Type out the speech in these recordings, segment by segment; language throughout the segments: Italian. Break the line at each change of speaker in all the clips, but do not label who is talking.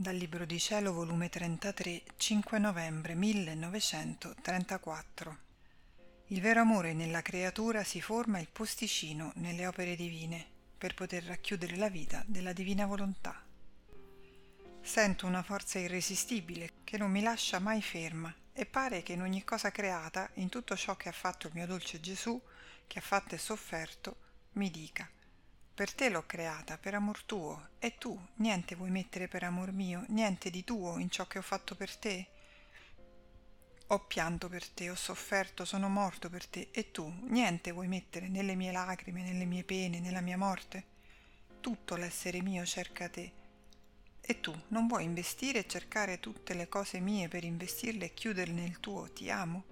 Dal Libro di Cielo, volume 33, 5 novembre 1934. Il vero amore nella creatura si forma il posticino nelle opere divine per poter racchiudere la vita della divina volontà. Sento una forza irresistibile che non mi lascia mai ferma e pare che in ogni cosa creata, in tutto ciò che ha fatto il mio dolce Gesù, che ha fatto e sofferto, mi dica per te l'ho creata, per amor tuo, e tu niente vuoi mettere per amor mio, niente di tuo in ciò che ho fatto per te? Ho pianto per te, ho sofferto, sono morto per te, e tu niente vuoi mettere nelle mie lacrime, nelle mie pene, nella mia morte? Tutto l'essere mio cerca te. E tu non vuoi investire e cercare tutte le cose mie per investirle e chiuderle nel tuo ti amo?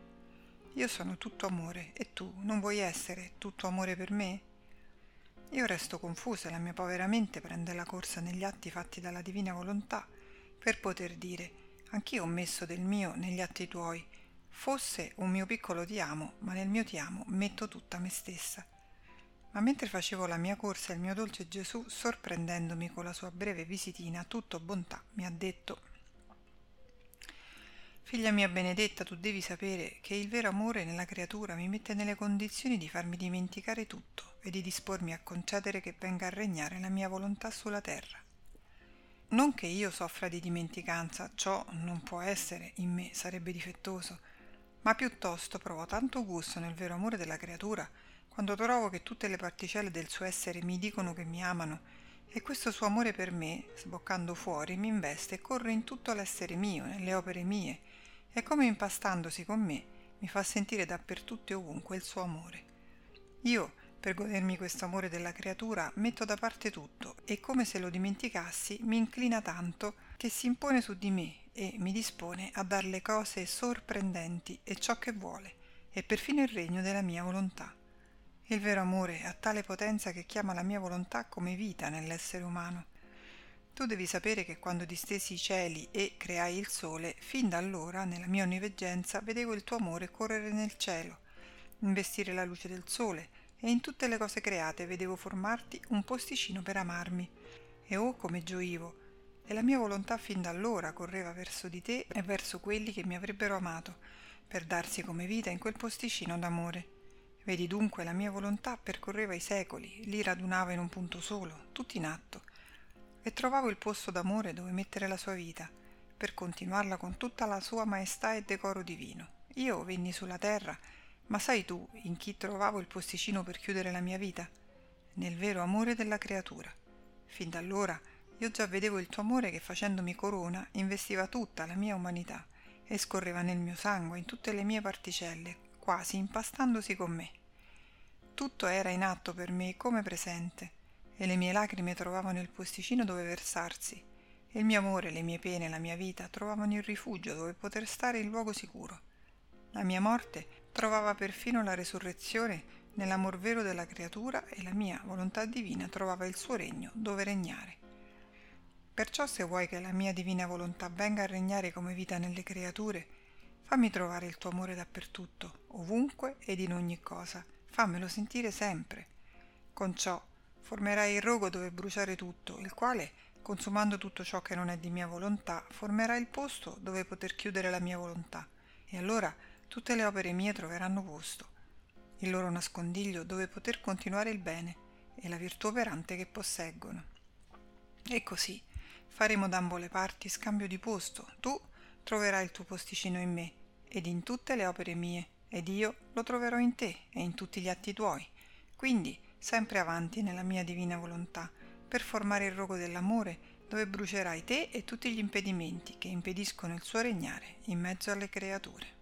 Io sono tutto amore, e tu non vuoi essere tutto amore per me? Io resto confusa e la mia povera mente prende la corsa negli atti fatti dalla divina volontà per poter dire anch'io ho messo del mio negli atti tuoi. Fosse un mio piccolo ti amo, ma nel mio ti amo metto tutta me stessa. Ma mentre facevo la mia corsa, il mio dolce Gesù, sorprendendomi con la sua breve visitina, tutto bontà, mi ha detto Figlia mia benedetta, tu devi sapere che il vero amore nella creatura mi mette nelle condizioni di farmi dimenticare tutto e di dispormi a concedere che venga a regnare la mia volontà sulla terra. Non che io soffra di dimenticanza, ciò non può essere in me, sarebbe difettoso, ma piuttosto provo tanto gusto nel vero amore della creatura quando trovo che tutte le particelle del suo essere mi dicono che mi amano e questo suo amore per me, sboccando fuori, mi investe e corre in tutto l'essere mio, nelle opere mie, e come impastandosi con me mi fa sentire dappertutto e ovunque il suo amore. Io, per godermi questo amore della creatura, metto da parte tutto e come se lo dimenticassi mi inclina tanto che si impone su di me e mi dispone a dar le cose sorprendenti e ciò che vuole, e perfino il regno della mia volontà. Il vero amore ha tale potenza che chiama la mia volontà come vita nell'essere umano tu devi sapere che quando distesi i cieli e creai il sole, fin da allora, nella mia onniveggenza, vedevo il tuo amore correre nel cielo, investire la luce del sole, e in tutte le cose create vedevo formarti un posticino per amarmi. E oh come gioivo! E la mia volontà fin da allora correva verso di te e verso quelli che mi avrebbero amato, per darsi come vita in quel posticino d'amore. Vedi dunque la mia volontà percorreva i secoli, li radunava in un punto solo, tutti in atto, e trovavo il posto d'amore dove mettere la sua vita, per continuarla con tutta la sua maestà e decoro divino. Io venni sulla terra, ma sai tu in chi trovavo il posticino per chiudere la mia vita? Nel vero amore della creatura. Fin da allora io già vedevo il tuo amore che facendomi corona investiva tutta la mia umanità e scorreva nel mio sangue, in tutte le mie particelle, quasi impastandosi con me. Tutto era in atto per me come presente, e le mie lacrime trovavano il posticino dove versarsi, e il mio amore, le mie pene, la mia vita trovavano il rifugio dove poter stare in luogo sicuro. La mia morte trovava perfino la resurrezione nell'amor vero della creatura e la mia volontà divina trovava il suo regno dove regnare. Perciò se vuoi che la mia divina volontà venga a regnare come vita nelle creature, fammi trovare il tuo amore dappertutto, ovunque ed in ogni cosa, fammelo sentire sempre. Con ciò formerai il rogo dove bruciare tutto, il quale, consumando tutto ciò che non è di mia volontà, formerà il posto dove poter chiudere la mia volontà, e allora tutte le opere mie troveranno posto, il loro nascondiglio dove poter continuare il bene e la virtù operante che posseggono. E così faremo d'ambo le parti scambio di posto, tu troverai il tuo posticino in me ed in tutte le opere mie, ed io lo troverò in te e in tutti gli atti tuoi. Quindi sempre avanti nella mia divina volontà, per formare il rogo dell'amore dove brucerai te e tutti gli impedimenti che impediscono il suo regnare in mezzo alle creature.